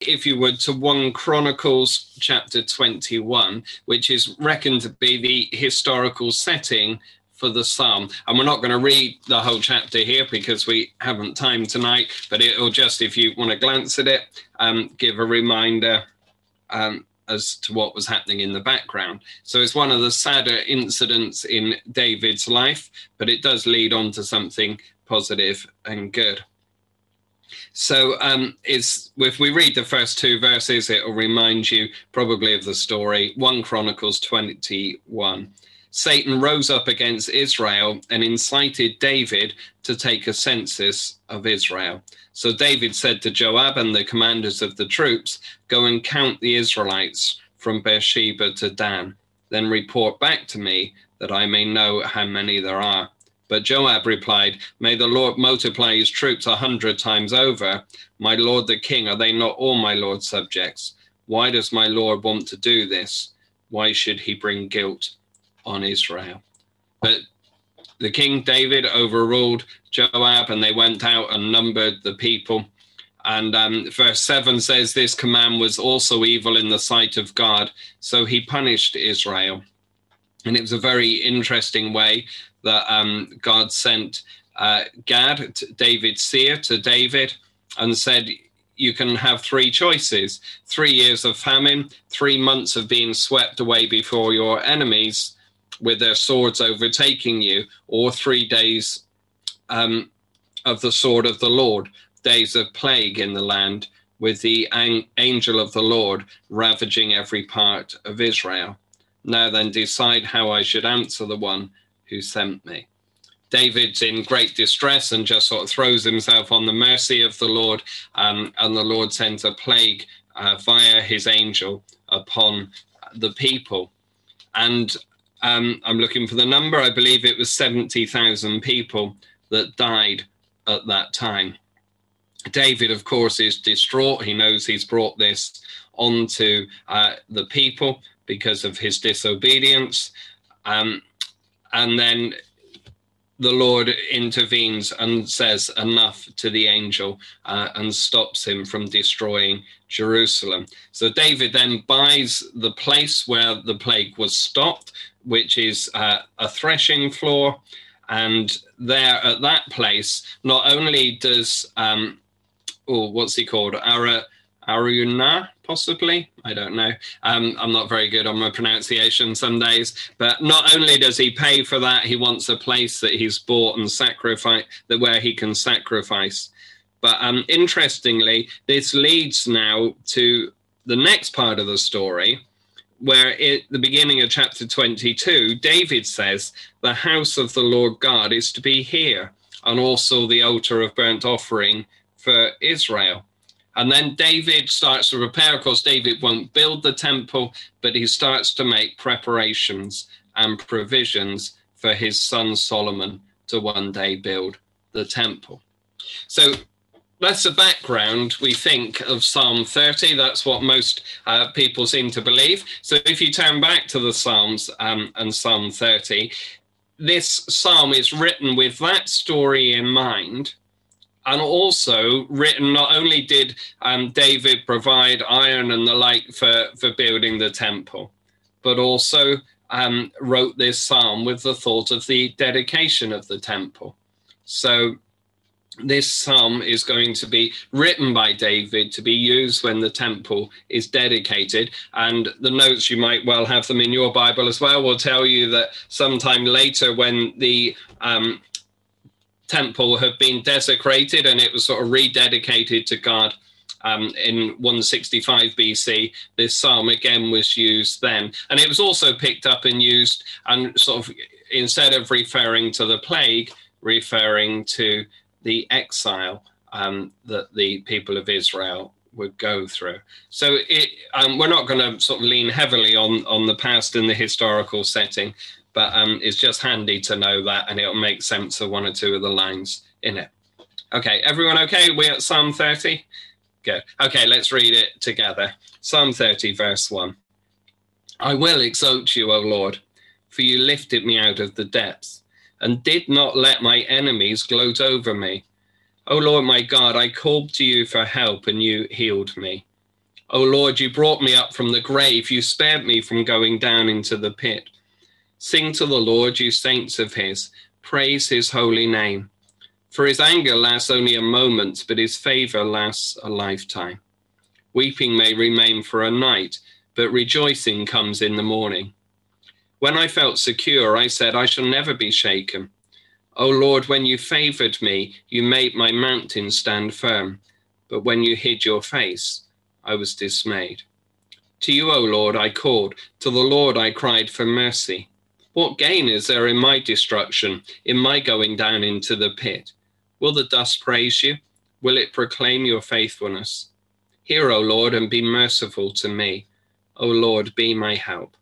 if you would, to 1 Chronicles chapter 21, which is reckoned to be the historical setting for the psalm. And we're not going to read the whole chapter here because we haven't time tonight, but it'll just, if you want to glance at it, um, give a reminder um, as to what was happening in the background. So it's one of the sadder incidents in David's life, but it does lead on to something positive and good. So um, it's if we read the first two verses, it will remind you probably of the story. 1 Chronicles 21. Satan rose up against Israel and incited David to take a census of Israel. So David said to Joab and the commanders of the troops, Go and count the Israelites from Beersheba to Dan. Then report back to me that I may know how many there are. But Joab replied, May the Lord multiply his troops a hundred times over. My lord the king, are they not all my lord's subjects? Why does my lord want to do this? Why should he bring guilt on Israel? But the king David overruled Joab, and they went out and numbered the people. And um, verse 7 says, This command was also evil in the sight of God, so he punished Israel. And it was a very interesting way that um, God sent uh, Gad, David's seer, to David and said, You can have three choices three years of famine, three months of being swept away before your enemies with their swords overtaking you, or three days um, of the sword of the Lord, days of plague in the land, with the an- angel of the Lord ravaging every part of Israel. Now then, decide how I should answer the one who sent me. David's in great distress and just sort of throws himself on the mercy of the Lord, um, and the Lord sends a plague uh, via his angel upon the people. And um, I'm looking for the number. I believe it was 70,000 people that died at that time. David, of course, is distraught. He knows he's brought this onto uh, the people because of his disobedience. Um, and then the Lord intervenes and says enough to the angel uh, and stops him from destroying Jerusalem. So David then buys the place where the plague was stopped, which is uh, a threshing floor. And there at that place, not only does, um, oh, what's he called? Ara, Aruna, possibly. I don't know. Um, I'm not very good on my pronunciation some days. But not only does he pay for that, he wants a place that he's bought and sacrifice that where he can sacrifice. But um, interestingly, this leads now to the next part of the story, where at the beginning of chapter 22, David says, The house of the Lord God is to be here, and also the altar of burnt offering for Israel. And then David starts to repair. Of course, David won't build the temple, but he starts to make preparations and provisions for his son Solomon to one day build the temple. So that's the background we think of Psalm 30. That's what most uh, people seem to believe. So if you turn back to the Psalms um, and Psalm 30, this psalm is written with that story in mind and also written not only did um, David provide iron and the like for, for building the temple, but also um, wrote this psalm with the thought of the dedication of the temple. So this psalm is going to be written by David to be used when the temple is dedicated. And the notes, you might well have them in your Bible as well, will tell you that sometime later, when the um, temple had been desecrated and it was sort of rededicated to God um, in 165 BC. This psalm again was used then. And it was also picked up and used and sort of instead of referring to the plague, referring to the exile um, that the people of Israel would go through. So it, um, we're not going to sort of lean heavily on on the past and the historical setting, but um, it's just handy to know that and it'll make sense of one or two of the lines in it. Okay, everyone okay? We're at Psalm 30? Good. Okay, let's read it together. Psalm 30, verse 1. I will exalt you, O Lord, for you lifted me out of the depths and did not let my enemies gloat over me. O Lord my God, I called to you for help and you healed me. O Lord, you brought me up from the grave. You spared me from going down into the pit. Sing to the Lord, you saints of his. Praise his holy name. For his anger lasts only a moment, but his favor lasts a lifetime. Weeping may remain for a night, but rejoicing comes in the morning. When I felt secure, I said, I shall never be shaken. O Lord, when you favored me, you made my mountain stand firm. But when you hid your face, I was dismayed. To you, O Lord, I called. To the Lord I cried for mercy. What gain is there in my destruction, in my going down into the pit? Will the dust praise you? Will it proclaim your faithfulness? Hear, O Lord, and be merciful to me. O Lord, be my help.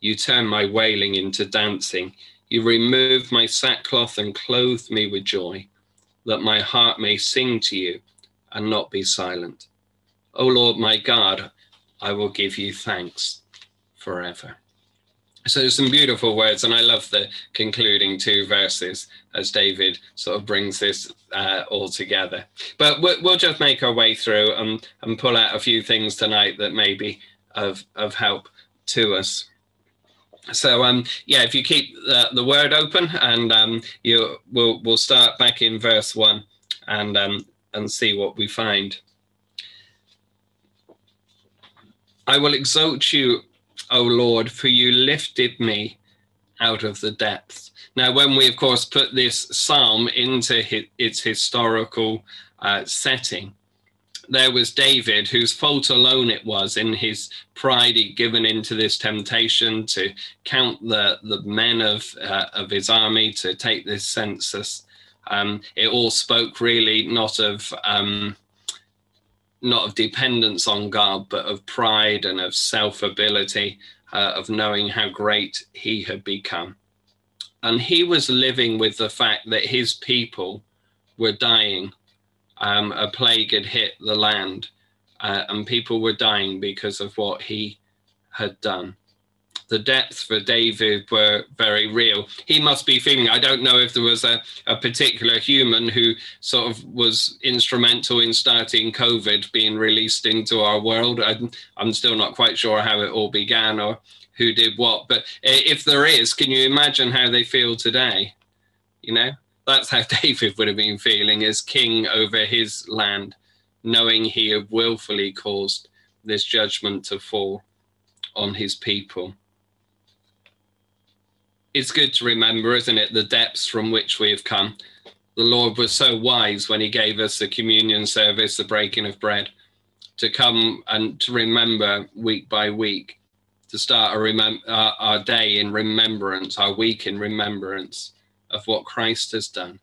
You turn my wailing into dancing. You remove my sackcloth and clothe me with joy, that my heart may sing to you and not be silent. O Lord my God, I will give you thanks forever. So there's some beautiful words, and I love the concluding two verses as David sort of brings this uh, all together. But we'll, we'll, just make our way through and, and pull out a few things tonight that may be of, of help to us. So um, yeah, if you keep the, the word open, and um, you we'll we'll start back in verse one, and um, and see what we find. I will exalt you, O Lord, for you lifted me out of the depths. Now, when we, of course, put this psalm into its historical uh, setting, there was David, whose fault alone it was in his pride, he'd given into this temptation to count the, the men of, uh, of his army, to take this census. Um, it all spoke really not of um, not of dependence on God, but of pride and of self ability, uh, of knowing how great he had become. And he was living with the fact that his people were dying um, a plague had hit the land, uh, and people were dying because of what he had done. The depths for David were very real. He must be feeling, I don't know if there was a, a particular human who sort of was instrumental in starting COVID being released into our world. I'm, I'm still not quite sure how it all began or who did what. But if there is, can you imagine how they feel today? You know, that's how David would have been feeling as king over his land, knowing he had willfully caused this judgment to fall on his people. It's good to remember, isn't it, the depths from which we have come. The Lord was so wise when he gave us the communion service, the breaking of bread, to come and to remember week by week, to start our, remem- our, day in remembrance, our week in remembrance of what Christ has done,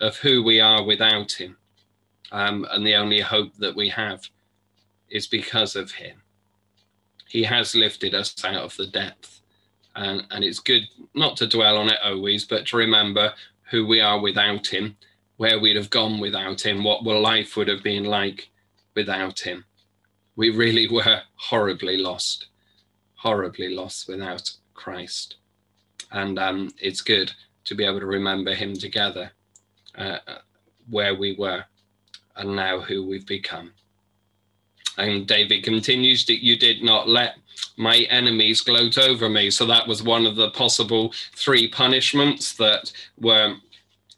of who we are without him. Um, and the only hope that we have is because of him. He has lifted us out of the depth. And, and it's good not to dwell on it always, but to remember who we are without him, where we'd have gone without him, what life would have been like without him. We really were horribly lost, horribly lost without Christ. And um, it's good to be able to remember him together, uh, where we were and now who we've become. And David continues that you did not let my enemies gloat over me. So that was one of the possible three punishments that were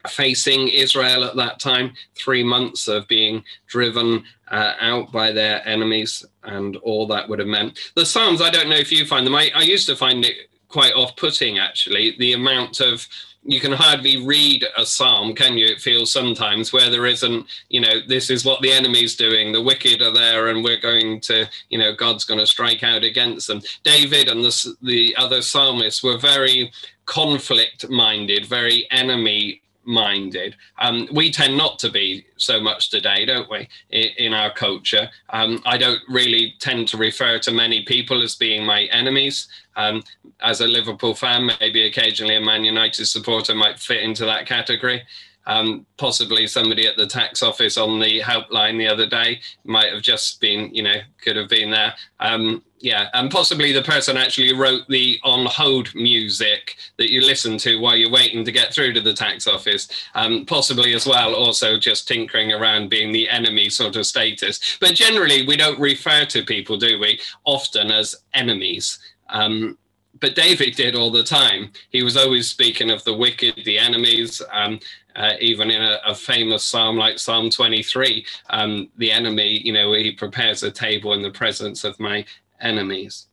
facing Israel at that time three months of being driven uh, out by their enemies and all that would have meant. The Psalms, I don't know if you find them, I, I used to find it quite off putting actually, the amount of you can hardly read a psalm, can you? It feels sometimes where there isn't, you know, this is what the enemy's doing. The wicked are there, and we're going to, you know, God's going to strike out against them. David and the the other psalmists were very conflict minded, very enemy minded. Um, we tend not to be so much today, don't we, in, in our culture? Um, I don't really tend to refer to many people as being my enemies. Um, as a Liverpool fan, maybe occasionally a Man United supporter might fit into that category. Um, possibly somebody at the tax office on the helpline the other day might have just been, you know, could have been there. Um, yeah, and possibly the person actually wrote the on hold music that you listen to while you're waiting to get through to the tax office. Um, possibly as well, also just tinkering around being the enemy sort of status. But generally, we don't refer to people, do we, often as enemies. Um, but David did all the time. He was always speaking of the wicked, the enemies. Um, uh, even in a, a, famous psalm like Psalm 23, um, the enemy, you know, he prepares a table in the presence of my enemies.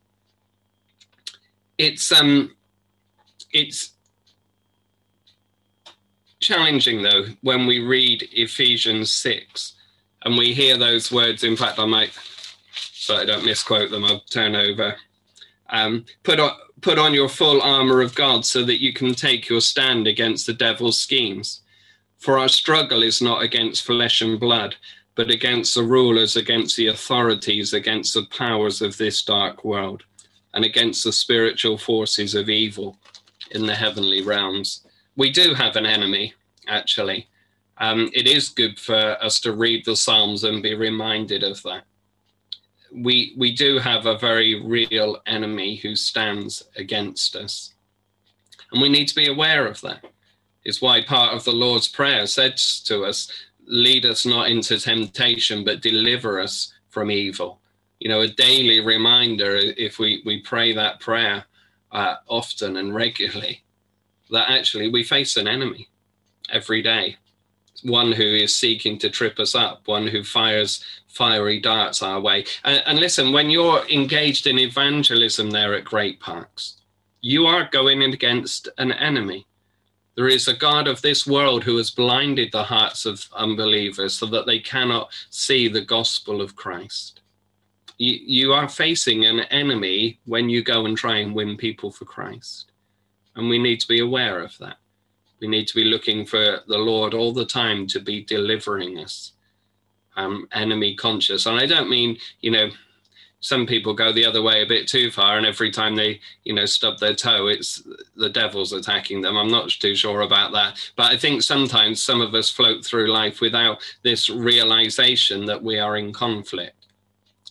It's um, it's challenging though when we read Ephesians six and we hear those words. In fact, I might, so I don't misquote them. I'll turn over. Um, put on put on your full armor of God so that you can take your stand against the devil's schemes. For our struggle is not against flesh and blood, but against the rulers, against the authorities, against the powers of this dark world, and against the spiritual forces of evil in the heavenly realms. We do have an enemy, actually. Um, it is good for us to read the Psalms and be reminded of that. We, we do have a very real enemy who stands against us. And we need to be aware of that. It's why part of the Lord's Prayer says to us lead us not into temptation, but deliver us from evil. You know, a daily reminder, if we, we pray that prayer uh, often and regularly, that actually we face an enemy every day. One who is seeking to trip us up, one who fires fiery darts our way. And, and listen, when you're engaged in evangelism there at Great Parks, you are going against an enemy. There is a God of this world who has blinded the hearts of unbelievers so that they cannot see the gospel of Christ. You, you are facing an enemy when you go and try and win people for Christ. And we need to be aware of that. We need to be looking for the Lord all the time to be delivering us, um, enemy conscious. And I don't mean, you know, some people go the other way a bit too far and every time they you know stub their toe it's the devil's attacking them. I'm not too sure about that. But i think sometimes some of us float through life without this realization that we are in conflict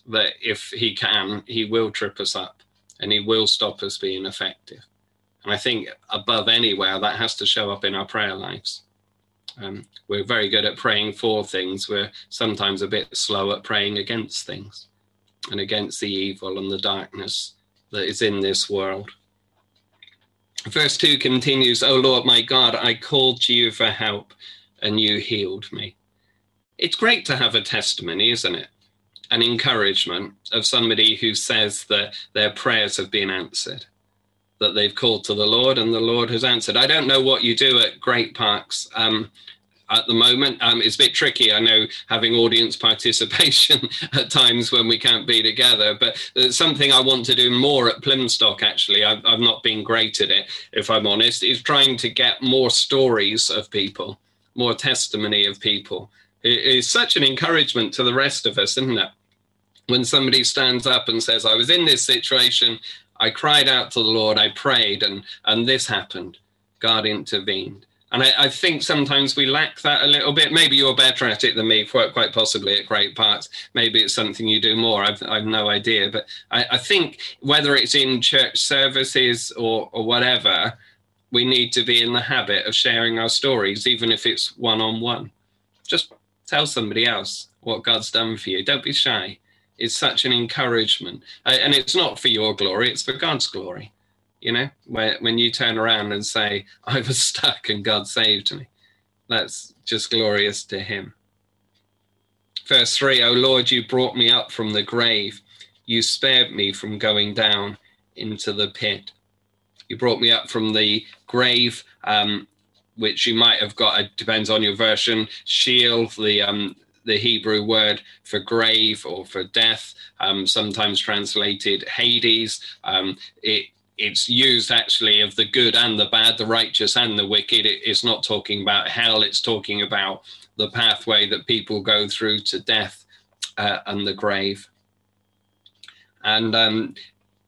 that if he can he will trip us up and he will stop us being effective and i think above anywhere that has to show up in our prayer lives um, we're very good at praying for things we're sometimes a bit slow at praying against things and against the evil and the darkness that is in this world. Verse 2 continues, O Lord my God, I called to you for help and you healed me. It's great to have a testimony, isn't it? An encouragement of somebody who says that their prayers have been answered, that they've called to the Lord and the Lord has answered. I don't know what you do at Great Parks. Um, at the moment. Um, it's a bit tricky, I know, having audience participation at times when we can't be together, but something I want to do more at Plymstock, actually. I've, I've not been great at it, if I'm honest, is trying to get more stories of people, more testimony of people. It is such an encouragement to the rest of us, isn't it? When somebody stands up and says, I was in this situation, I cried out to the Lord, I prayed, and, and this happened. God intervened. And I, I, think sometimes we lack that a little bit. Maybe you're better at it than me, quite, quite possibly at Great Parks. Maybe it's something you do more. I've, I've no idea. But I, I, think whether it's in church services or, or whatever, we need to be in the habit of sharing our stories, even if it's one on one. Just tell somebody else what God's done for you. Don't be shy. It's such an encouragement. And it's not for your glory, it's for God's glory you know? When, when you turn around and say i was stuck and god saved me that's just glorious to him. Verse 3 o lord you brought me up from the grave. You spared me from going down into the pit. You brought me up from the grave um, which you might have got it depends on your version Sheol, the um, the Hebrew word for grave or for death, um, sometimes translated Hades. Um, it it's used actually of the good and the bad, the righteous and the wicked. It, it's not talking about hell, it's talking about the pathway that people go through to death uh, and the grave. And um,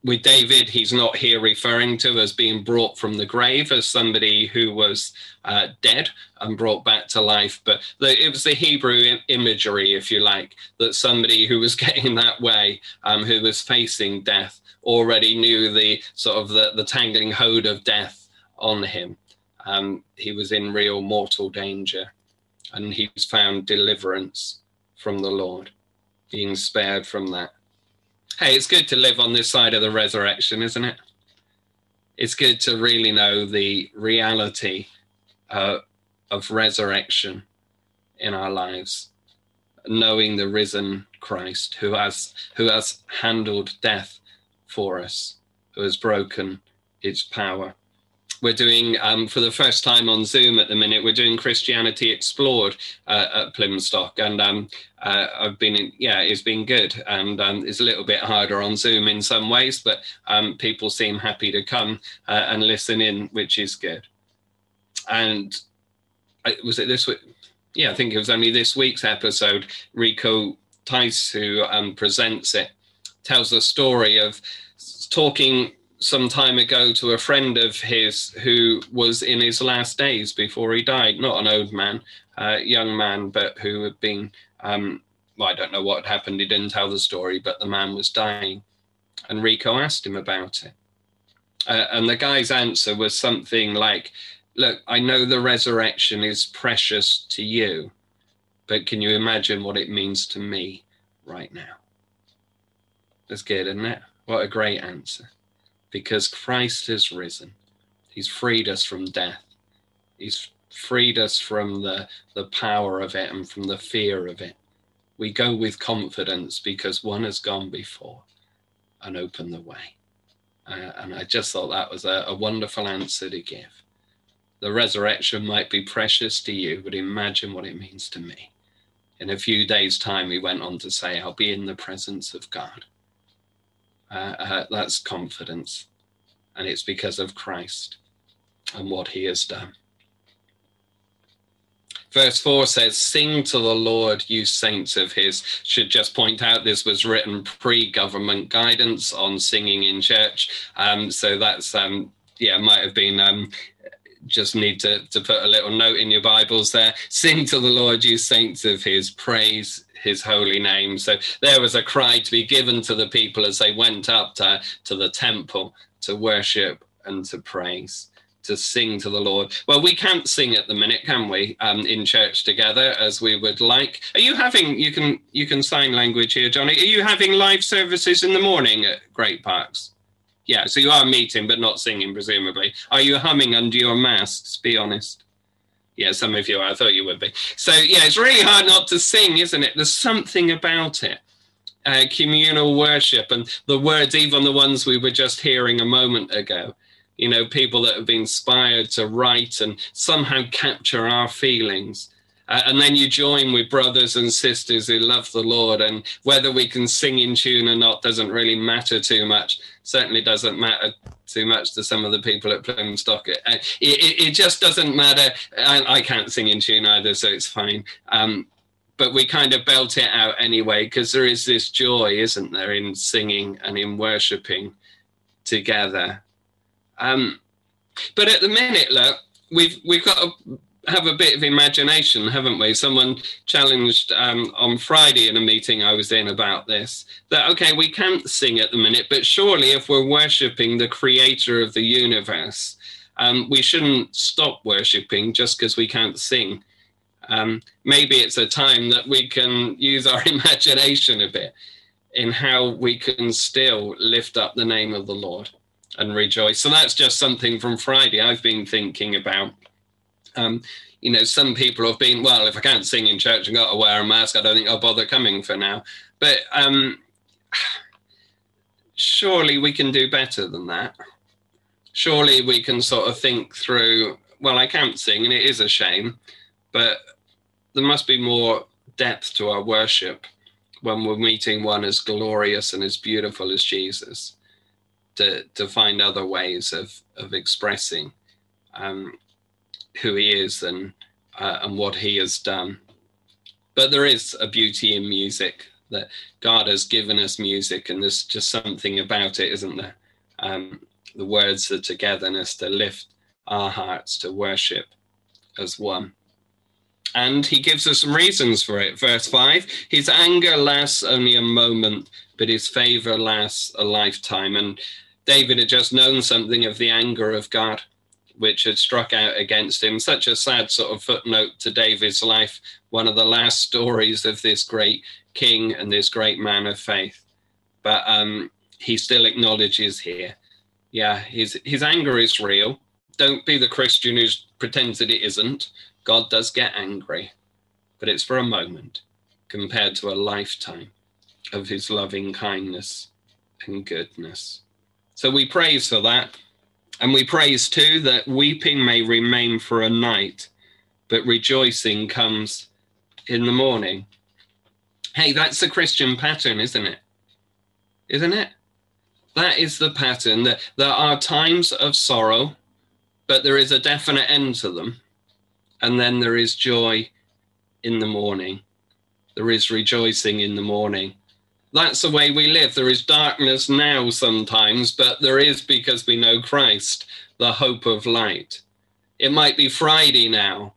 with David, he's not here referring to as being brought from the grave as somebody who was uh, dead and brought back to life, but the, it was the Hebrew imagery, if you like, that somebody who was getting that way, um, who was facing death, already knew the sort of the, the tangling hold of death on him. Um, he was in real mortal danger, and he found deliverance from the Lord, being spared from that. Hey, it's good to live on this side of the resurrection, isn't it? It's good to really know the reality uh, of resurrection in our lives, knowing the risen Christ who has who has handled death for us, who has broken its power we're doing um, for the first time on Zoom at the minute. We're doing Christianity Explored uh, at Plymstock, and um, uh, I've been in, yeah, it's been good, and um, it's a little bit harder on Zoom in some ways, but um, people seem happy to come uh, and listen in, which is good. And I, was it this week? Yeah, I think it was only this week's episode. Rico Tice, who um, presents it, tells the story of talking some time ago to a friend of his who was in his last days before he died. Not an old man, a young man, but who had been, um, well, I don't know what happened. He didn't tell the story, but the man was dying. And Rico asked him about it. Uh, and the guy's answer was something like, Look, I know the resurrection is precious to you, but can you imagine what it means to me right now? That's good, isn't it? What a great answer because Christ has risen. He's freed us from death. He's freed us from the, the power of it and from the fear of it. We go with confidence because one has gone before and opened the way. Uh, and I just thought that was a, a wonderful answer to give. The resurrection might be precious to you, but imagine what it means to me. In a few days' time, he went on to say, I'll be in the presence of God. Uh, uh, that's confidence. And it's because of Christ and what he has done. Verse 4 says, Sing to the Lord, you saints of his. Should just point out this was written pre government guidance on singing in church. Um, so that's, um, yeah, might have been um, just need to, to put a little note in your Bibles there. Sing to the Lord, you saints of his. Praise his holy name. So there was a cry to be given to the people as they went up to, to the temple to worship and to praise to sing to the Lord. Well, we can't sing at the minute, can we? Um, in church together as we would like. Are you having? You can you can sign language here, Johnny. Are you having live services in the morning at Great Parks? Yeah, so you are meeting but not singing, presumably. Are you humming under your masks? Be honest. Yeah, some of you are. I thought you would be. So, yeah, it's really hard not to sing, isn't it? There's something about it. Uh, communal worship and the words, even the ones we were just hearing a moment ago. You know, people that have been inspired to write and somehow capture our feelings. Uh, and then you join with brothers and sisters who love the Lord. And whether we can sing in tune or not doesn't really matter too much. Certainly doesn't matter too much to some of the people at Plymstock. It, uh, it, it just doesn't matter. I, I, can't sing in tune either, so it's fine. Um, but we kind of belt it out anyway because there is this joy, isn't there, in singing and in worshipping together. Um, but at the minute, look, we've we've got to have a bit of imagination, haven't we? Someone challenged um, on Friday in a meeting I was in about this that, okay, we can't sing at the minute, but surely if we're worshipping the creator of the universe, um, we shouldn't stop worshipping just because we can't sing. Um, maybe it's a time that we can use our imagination a bit in how we can still lift up the name of the Lord and rejoice. So that's just something from Friday I've been thinking about um, you know, some people have been, well, if I can't sing in church and got to wear a mask, I don't think I'll bother coming for now. But um, surely we can do better than that. Surely we can sort of think through, well, I can't sing and it is a shame, but there must be more depth to our worship when we're meeting one as glorious and as beautiful as Jesus to, to find other ways of, of expressing um, who he is and uh, and what he has done. But there is a beauty in music that God has given us music, and there's just something about it, isn't there? Um, the words, the togetherness to lift our hearts to worship as one. And he gives us some reasons for it. Verse 5 His anger lasts only a moment, but his favor lasts a lifetime. And David had just known something of the anger of God, which had struck out against him. Such a sad sort of footnote to David's life, one of the last stories of this great king and this great man of faith. But um, he still acknowledges here, yeah, his, his anger is real. Don't be the Christian who pretends that it isn't. God does get angry, but it's for a moment compared to a lifetime of his loving kindness and goodness. So we praise for that. And we praise too that weeping may remain for a night, but rejoicing comes in the morning. Hey, that's the Christian pattern, isn't it? Isn't it? That is the pattern that there are times of sorrow, but there is a definite end to them. And then there is joy in the morning. There is rejoicing in the morning. That's the way we live. There is darkness now sometimes, but there is because we know Christ, the hope of light. It might be Friday now,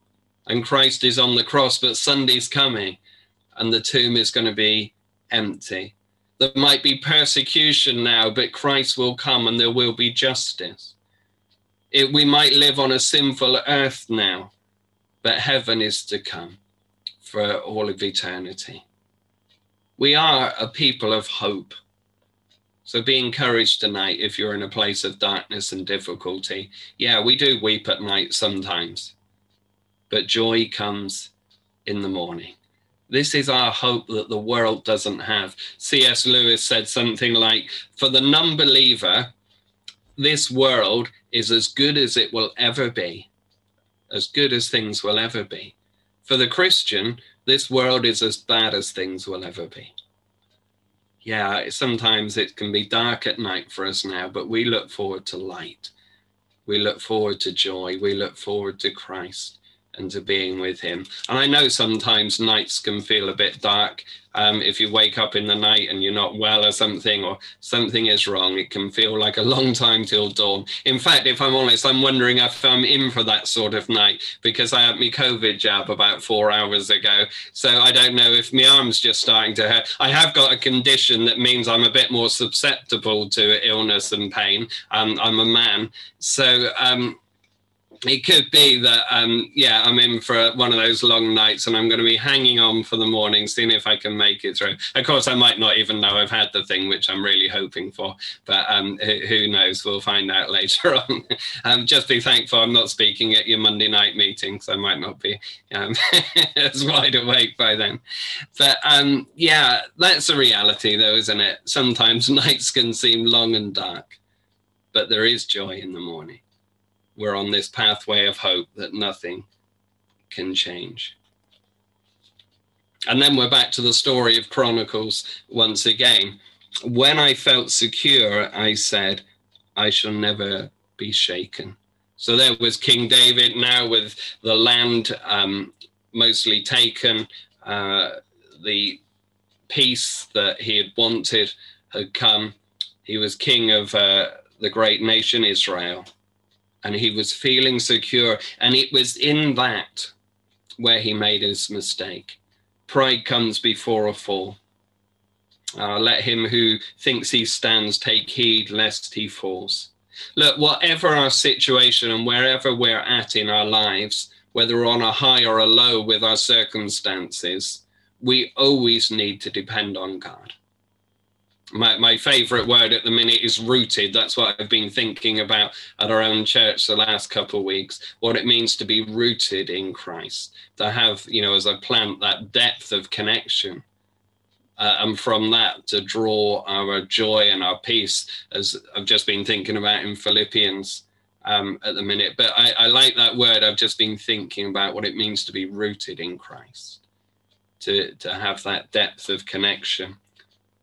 and Christ is on the cross, but Sunday's coming, and the tomb is going to be empty. There might be persecution now, but Christ will come and there will be justice. It, we might live on a sinful earth now, but heaven is to come for all of eternity. We are a people of hope. So be encouraged tonight if you're in a place of darkness and difficulty. Yeah, we do weep at night sometimes, but joy comes in the morning. This is our hope that the world doesn't have. C.S. Lewis said something like, For the non believer, this world is as good as it will ever be, as good as things will ever be. For the Christian, this world is as bad as things will ever be. Yeah, sometimes it can be dark at night for us now, but we look forward to light. We look forward to joy. We look forward to Christ and to being with him. And I know sometimes nights can feel a bit dark. Um, if you wake up in the night and you're not well or something, or something is wrong, it can feel like a long time till dawn. In fact, if I'm honest, I'm wondering if I'm in for that sort of night because I had my COVID jab about four hours ago. So I don't know if my arm's just starting to hurt. I have got a condition that means I'm a bit more susceptible to illness and pain. Um, I'm a man. So, um, it could be that um, yeah i'm in for one of those long nights and i'm going to be hanging on for the morning seeing if i can make it through. Of course i might not even know i've had the thing which i'm really hoping for but um, who knows? We'll find out later on. Um, just be thankful i'm not speaking at your monday night meetings i might not be um, as wide awake by then. But um, yeah that's a reality though isn't it? Sometimes nights can seem long and dark but there is joy in the morning we're on this pathway of hope that nothing can change. And then we're back to the story of Chronicles once again. When I felt secure, I said, I shall never be shaken. So there was King David now with the land um, mostly taken, uh, the peace that he had wanted had come. He was king of uh, the great nation Israel and he was feeling secure. And it was in that where he made his mistake. Pride comes before a fall. Uh, let him who thinks he stands take heed lest he falls. Look, whatever our situation and wherever we're at in our lives, whether on a high or a low with our circumstances, we always need to depend on God my, my favorite word at the minute is rooted. That's what I've been thinking about at our own church the last couple of weeks, what it means to be rooted in Christ, to have, you know, as a plant, that depth of connection. Uh, and from that to draw our joy and our peace, as I've just been thinking about in Philippians um, at the minute. But I, I like that word. I've just been thinking about what it means to be rooted in Christ, to, to have that depth of connection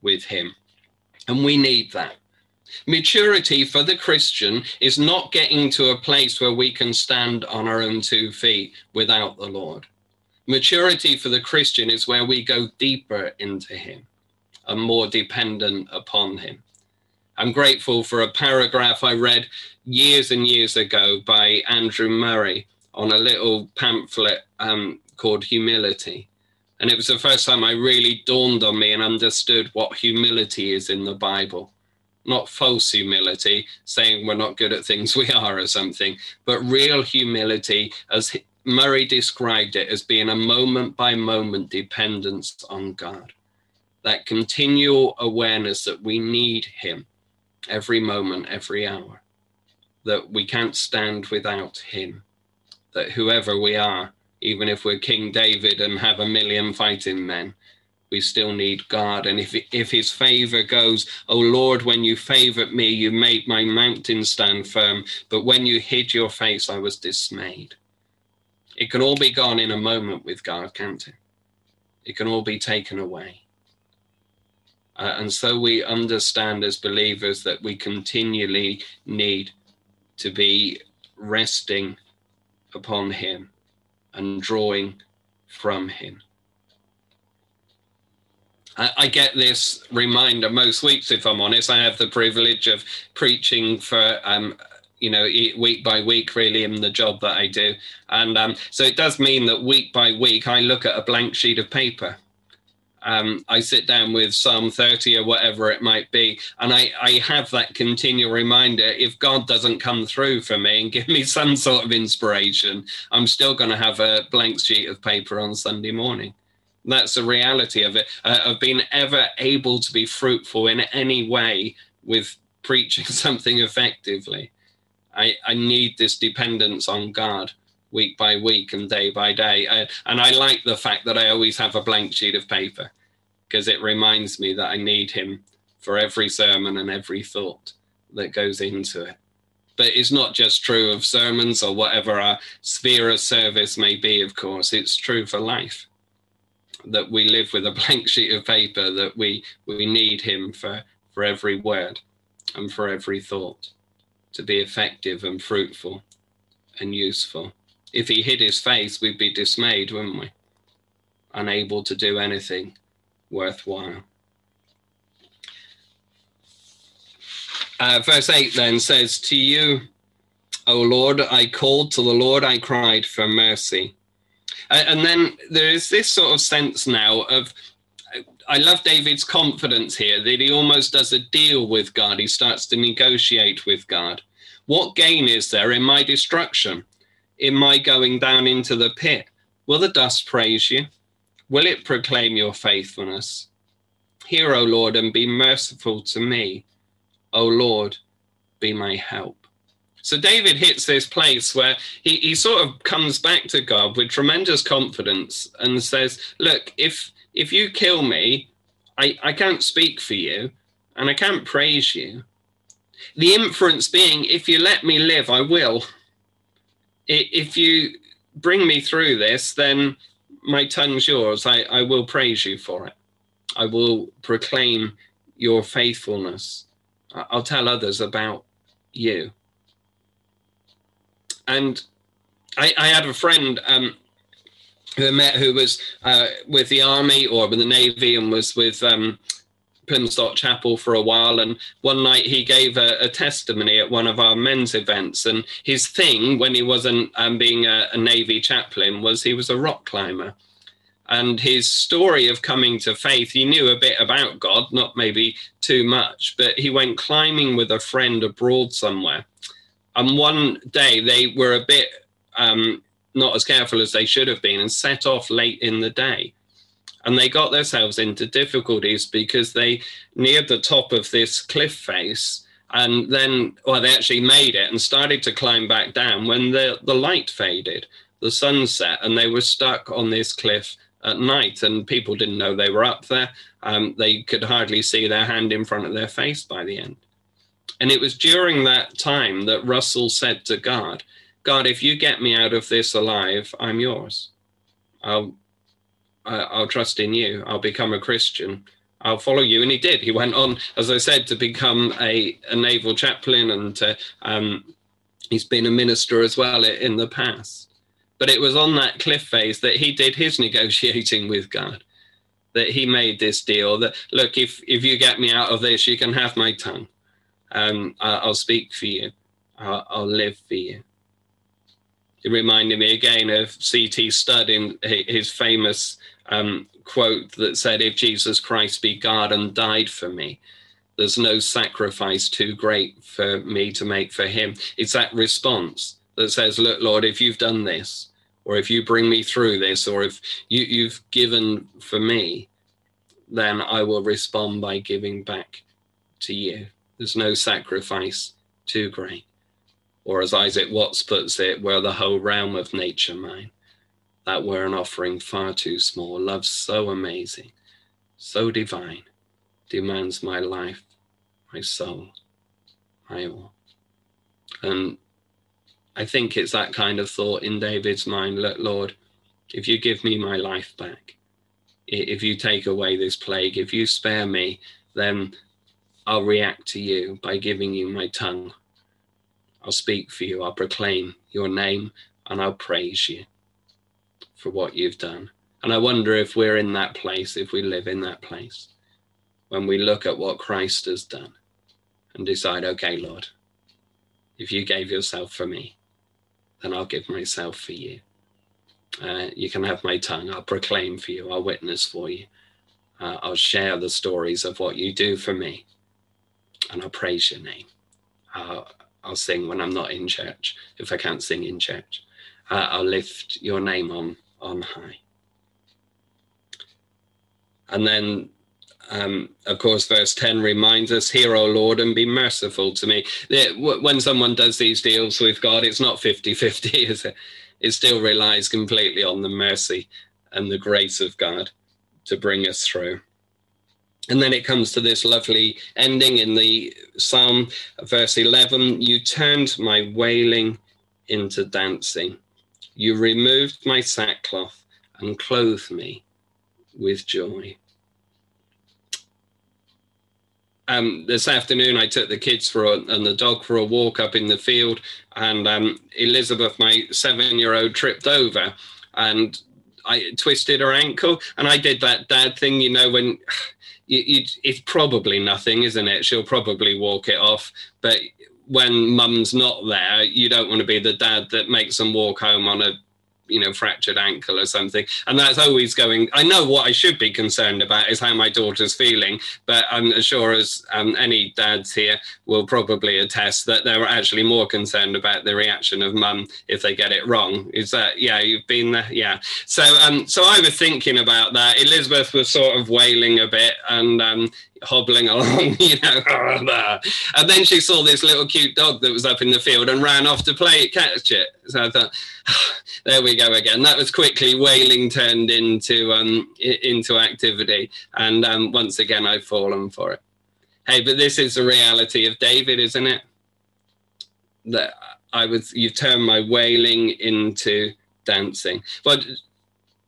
with Him. And we need that. Maturity for the Christian is not getting to a place where we can stand on our own two feet without the Lord. Maturity for the Christian is where we go deeper into Him. and more dependent upon Him. I'm grateful for a paragraph I read years and years ago by Andrew Murray on a little pamphlet um, called Humility. And it was the first time I really dawned on me and understood what humility is in the Bible. Not false humility, saying we're not good at things we are or something, but real humility, as Murray described it, as being a moment by moment dependence on God. That continual awareness that we need Him every moment, every hour, that we can't stand without Him, that whoever we are, even if we're King David and have a million fighting men, we still need God. And if, if his favor goes, Oh Lord, when you favored me, you made my mountain stand firm. But when you hid your face, I was dismayed. It can all be gone in a moment with God, can't it? It can all be taken away. Uh, and so we understand as believers that we continually need to be resting upon Him and drawing from Him. I, I, get this reminder most weeks, if I'm honest. I have the privilege of preaching for, um, you know, week by week, really, in the job that I do. And um, so it does mean that week by week, I look at a blank sheet of paper um, I sit down with Psalm 30 or whatever it might be, and I, I have that continual reminder if God doesn't come through for me and give me some sort of inspiration, I'm still going to have a blank sheet of paper on Sunday morning. That's the reality of it, uh, of being ever able to be fruitful in any way with preaching something effectively. I, I need this dependence on God week by week and day by day. I, and I like the fact that I always have a blank sheet of paper because it reminds me that I need him for every sermon and every thought that goes into it. But it's not just true of sermons or whatever our sphere of service may be, of course, it's true for life. That we live with a blank sheet of paper, that we, we need him for, for every word and for every thought to be effective and fruitful and useful if he hid his face, we'd be dismayed, wouldn't we? Unable to do anything worthwhile. Uh, verse 8 then says, To you, O Lord, I called, to the Lord I cried for mercy. And then there is this sort of sense now of, I love David's confidence here that he almost does a deal with God. He starts to negotiate with God. What gain is there in my destruction? In my going down into the pit? Will the dust praise you? Will it proclaim your faithfulness? Hear, O Lord, and be merciful to me. O Lord, be my help. So David hits this place where he, he sort of comes back to God with tremendous confidence and says, Look, if if you kill me, I, I can't speak for you and I can't praise you. The inference being, if you let me live, I will if you bring me through this, then my tongue's yours. I, I will praise you for it. I will proclaim your faithfulness. I'll tell others about you. And I, I had a friend um, who I met who was uh, with the army or with the navy and was with um, Chapel for a while. And one night he gave a, a, testimony at one of our men's events. And his thing, when he wasn't um, being a, a Navy chaplain, was he was a rock climber. And his story of coming to faith, he knew a bit about God, not maybe too much, but he went climbing with a friend abroad somewhere. And one day they were a bit um, not as careful as they should have been and set off late in the day and they got themselves into difficulties because they neared the top of this cliff face and then well they actually made it and started to climb back down when the the light faded the sun set and they were stuck on this cliff at night and people didn't know they were up there. Um, they could hardly see their hand in front of their face by the end. And it was during that time that russell said to god god if you get me out of this alive i'm yours. I'll I'll trust in you. I'll become a Christian. I'll follow you. And he did. He went on, as I said, to become a, a naval chaplain, and to, um, he's been a minister as well in the past. But it was on that cliff face that he did his negotiating with God. that he made this deal that look if if you get me out of this you can have my tongue um, i'll speak for you I'll, I'll, live for you it reminded me again of C.T. Studd in his famous um, quote that said if jesus christ be god and died for me there's no sacrifice too great for me to make for him it's that response that says look lord if you've done this or if you bring me through this, or if you, you've given for me, then I will respond by giving back to you. There's no sacrifice too great. Or as Isaac Watts puts it, were the whole realm of nature mine, that were an offering far too small. Love so amazing, so divine, demands my life, my soul, my all. And I think it's that kind of thought in David's mind. Look, Lord, if you give me my life back, if you take away this plague, if you spare me, then I'll react to you by giving you my tongue. I'll speak for you. I'll proclaim your name and I'll praise you for what you've done. And I wonder if we're in that place, if we live in that place, when we look at what Christ has done and decide, okay, Lord, if you gave yourself for me, then I'll give myself for you. Uh, you can have my tongue. I'll proclaim for you. I'll witness for you. Uh, I'll share the stories of what you do for me. And I'll praise your name. I'll, I'll sing when I'm not in church, if I can't sing in church. Uh, I'll lift your name on, on high. And then um, of course, verse 10 reminds us, Hear, O Lord, and be merciful to me. When someone does these deals with God, it's not 50 50, is it? It still relies completely on the mercy and the grace of God to bring us through. And then it comes to this lovely ending in the Psalm, verse 11 You turned my wailing into dancing. You removed my sackcloth and clothed me with joy um, this afternoon I took the kids for a, and the dog for a walk up in the field, and um, Elizabeth, my seven-year-old, tripped over, and I twisted her ankle, and I did that dad thing, you know, when you, you, it's probably nothing, isn't it? She'll probably walk it off, but when mum's not there, you don't want to be the dad that makes them walk home on a you know fractured ankle or something. And that's always going i know what i should be concerned about is how my daughter's feeling but i'm as sure as um, any dads here will probably attest that they're actually more concerned about the reaction of mum if they get it wrong. Is that yeah you've been there? Yeah. So um so i was thinking about that. Elizabeth was sort of wailing a bit and um hobbling along, you know. and then she saw this little cute dog that was up in the field and ran off to play catch it. So I thought, there we go again. That was quickly wailing turned into um, into activity, and um, once again I've fallen for it. Hey, but this is the reality of David, isn't it? That I was you've turned my wailing into dancing. But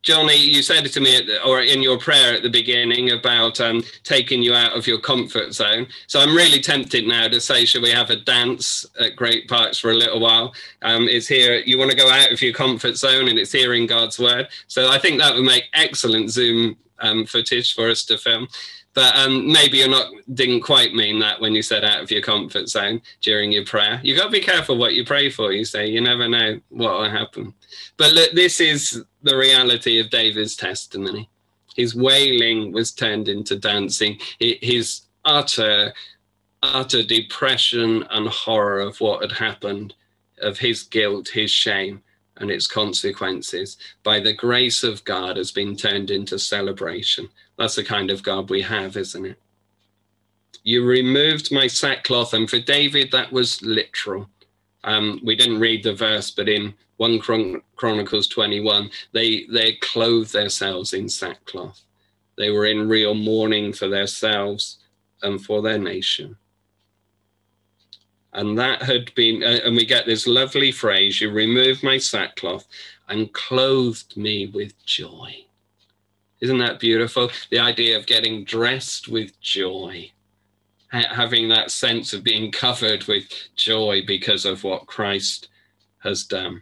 Johnny, you said it to me, the, or in your prayer at the beginning, about um, taking you out of your comfort zone. So I'm really tempted now to say, should we have a dance at Great Parks for a little while? Um, it's here. You want to go out of your comfort zone, and it's hearing God's word. So I think that would make excellent Zoom um, footage for us to film. But um, maybe you're not didn't quite mean that when you said out of your comfort zone during your prayer. You got to be careful what you pray for. You say you never know what will happen. But look, this is the reality of David's testimony. His wailing was turned into dancing. His utter, utter depression and horror of what had happened, of his guilt, his shame, and its consequences, by the grace of God, has been turned into celebration. That's the kind of God we have, isn't it? You removed my sackcloth, and for David, that was literal. Um, we didn't read the verse, but in 1 Chron- Chronicles 21, they, they clothed themselves in sackcloth. They were in real mourning for themselves and for their nation. And that had been, uh, and we get this lovely phrase you removed my sackcloth and clothed me with joy. Isn't that beautiful? The idea of getting dressed with joy, having that sense of being covered with joy because of what Christ has done.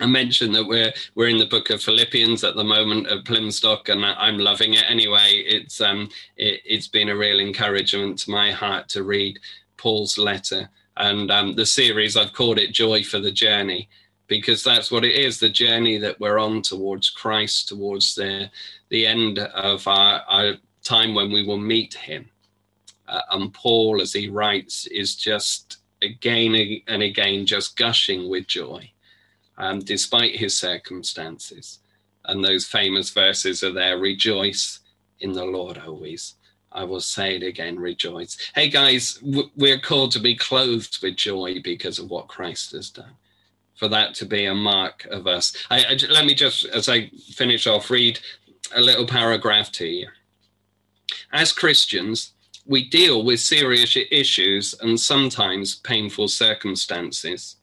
I mentioned that we're we're in the book of Philippians at the moment at Plymstock, and I'm loving it. Anyway, it's um it, has been a real encouragement to my heart to read Paul's letter, and um, the series I've called it "Joy for the Journey," because that's what it is the journey that we're on towards Christ, towards the the end of our, our time when we will meet Him. Uh, and Paul, as he writes, is just again and again just gushing with joy um, despite his circumstances. And those famous verses are there rejoice in the Lord always. I will say it again, rejoice. Hey guys, we're called to be clothed with joy because of what Christ has done. For that to be a mark of us. I, I, let me just, as I finish off, read a little paragraph to you. As Christians, we deal with serious issues and sometimes painful circumstances.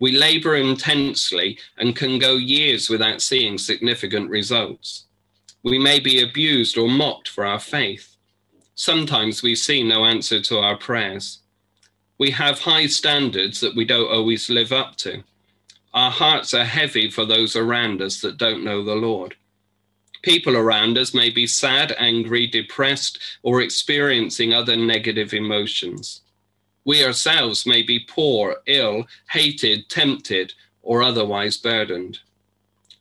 We labor intensely and can go years without seeing significant results. We may be abused or mocked for our faith. Sometimes we see no answer to our prayers. We have high standards that we don't always live up to. Our hearts are heavy for those around us that don't know the Lord. People around us may be sad, angry, depressed, or experiencing other negative emotions. We ourselves may be poor, ill, hated, tempted, or otherwise burdened.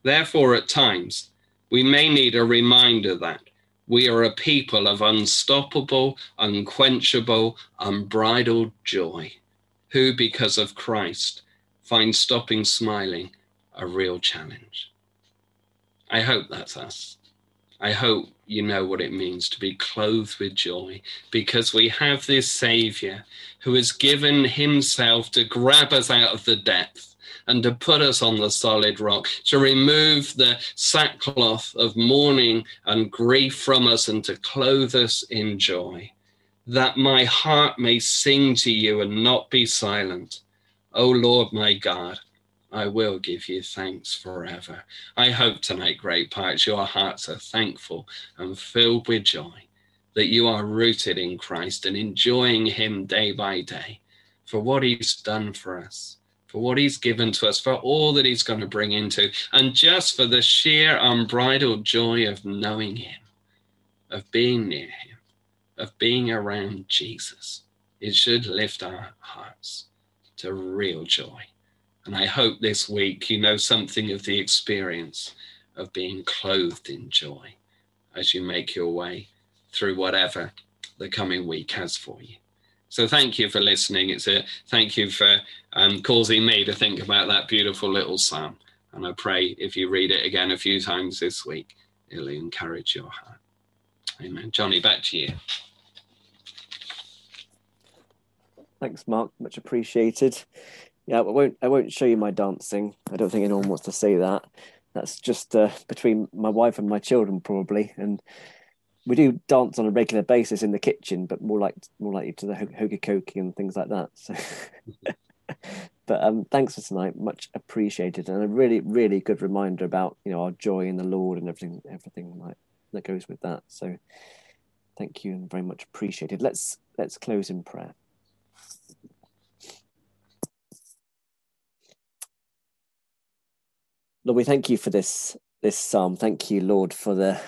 Therefore, at times, we may need a reminder that we are a people of unstoppable, unquenchable, unbridled joy, who, because of Christ, find stopping smiling a real challenge. I hope that's us. I hope you know what it means to be clothed with joy because we have this Savior who has given Himself to grab us out of the depth and to put us on the solid rock, to remove the sackcloth of mourning and grief from us and to clothe us in joy. That my heart may sing to you and not be silent. O Lord my God, I will give you thanks forever. I hope tonight, Great Parks, your hearts are thankful and filled with joy that you are rooted in Christ and enjoying Him day by day for what He's done for us, for what He's given to us, for all that He's going to bring into, and just for the sheer unbridled joy of knowing Him, of being near Him, of being around Jesus. It should lift our hearts to real joy. And I hope this week you know something of the experience of being clothed in joy as you make your way through whatever the coming week has for you. So thank you for listening. It's a thank you for um, causing me to think about that beautiful little psalm. And I pray if you read it again a few times this week, it'll encourage your heart. Amen. Johnny, back to you. Thanks, Mark. Much appreciated. Yeah, I won't. I won't show you my dancing. I don't think anyone wants to see that. That's just uh, between my wife and my children, probably. And we do dance on a regular basis in the kitchen, but more like more likely to the hokey and things like that. So, but um, thanks for tonight, much appreciated, and a really, really good reminder about you know our joy in the Lord and everything, everything like that goes with that. So, thank you and very much appreciated. Let's let's close in prayer. Lord, we thank you for this this psalm. Thank you, Lord, for the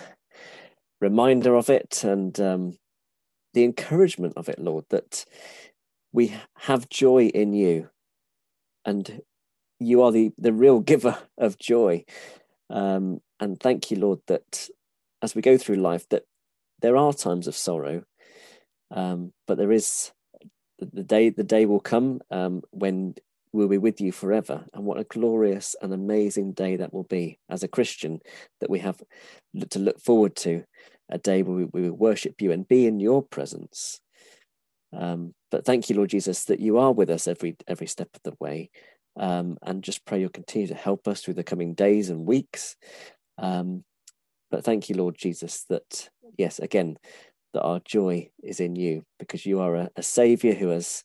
reminder of it and um, the encouragement of it, Lord, that we have joy in you, and you are the the real giver of joy. Um, and thank you, Lord, that as we go through life, that there are times of sorrow, um, but there is the day the day will come um, when will be with you forever. And what a glorious and amazing day that will be as a Christian that we have to look forward to a day where we, will worship you and be in your presence. Um, but thank you, Lord Jesus, that you are with us every every step of the way. Um, and just pray you'll continue to help us through the coming days and weeks. Um, but thank you, Lord Jesus, that yes, again, that our joy is in you because you are a, a savior who has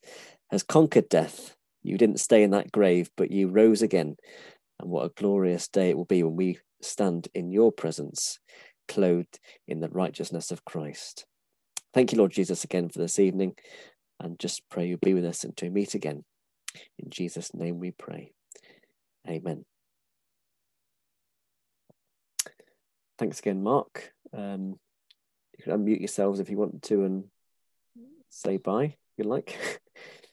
has conquered death you didn't stay in that grave, but you rose again. And what a glorious day it will be when we stand in your presence, clothed in the righteousness of Christ. Thank you, Lord Jesus, again for this evening. And just pray you be with us until we meet again. In Jesus' name we pray. Amen. thanks again, Mark. Um, you can unmute yourselves if you want to and say bye if you like.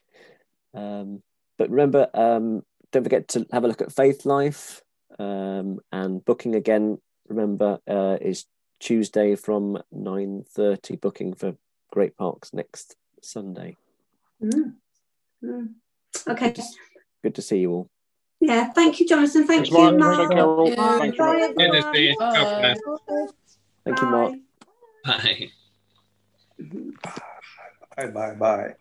um, but remember, um, don't forget to have a look at Faith Life um, and booking again. Remember, uh, is Tuesday from nine thirty. Booking for Great Parks next Sunday. Mm. Mm. Okay. Good to see you all. Yeah. Thank you, Jonathan. Thank Thanks, you, Mark. Mark. Thank you, Carol. Bye. Thank you, Mark. Good to see you. God everyone. bless. Thank you, Mark. Bye. Bye. Bye bye bye.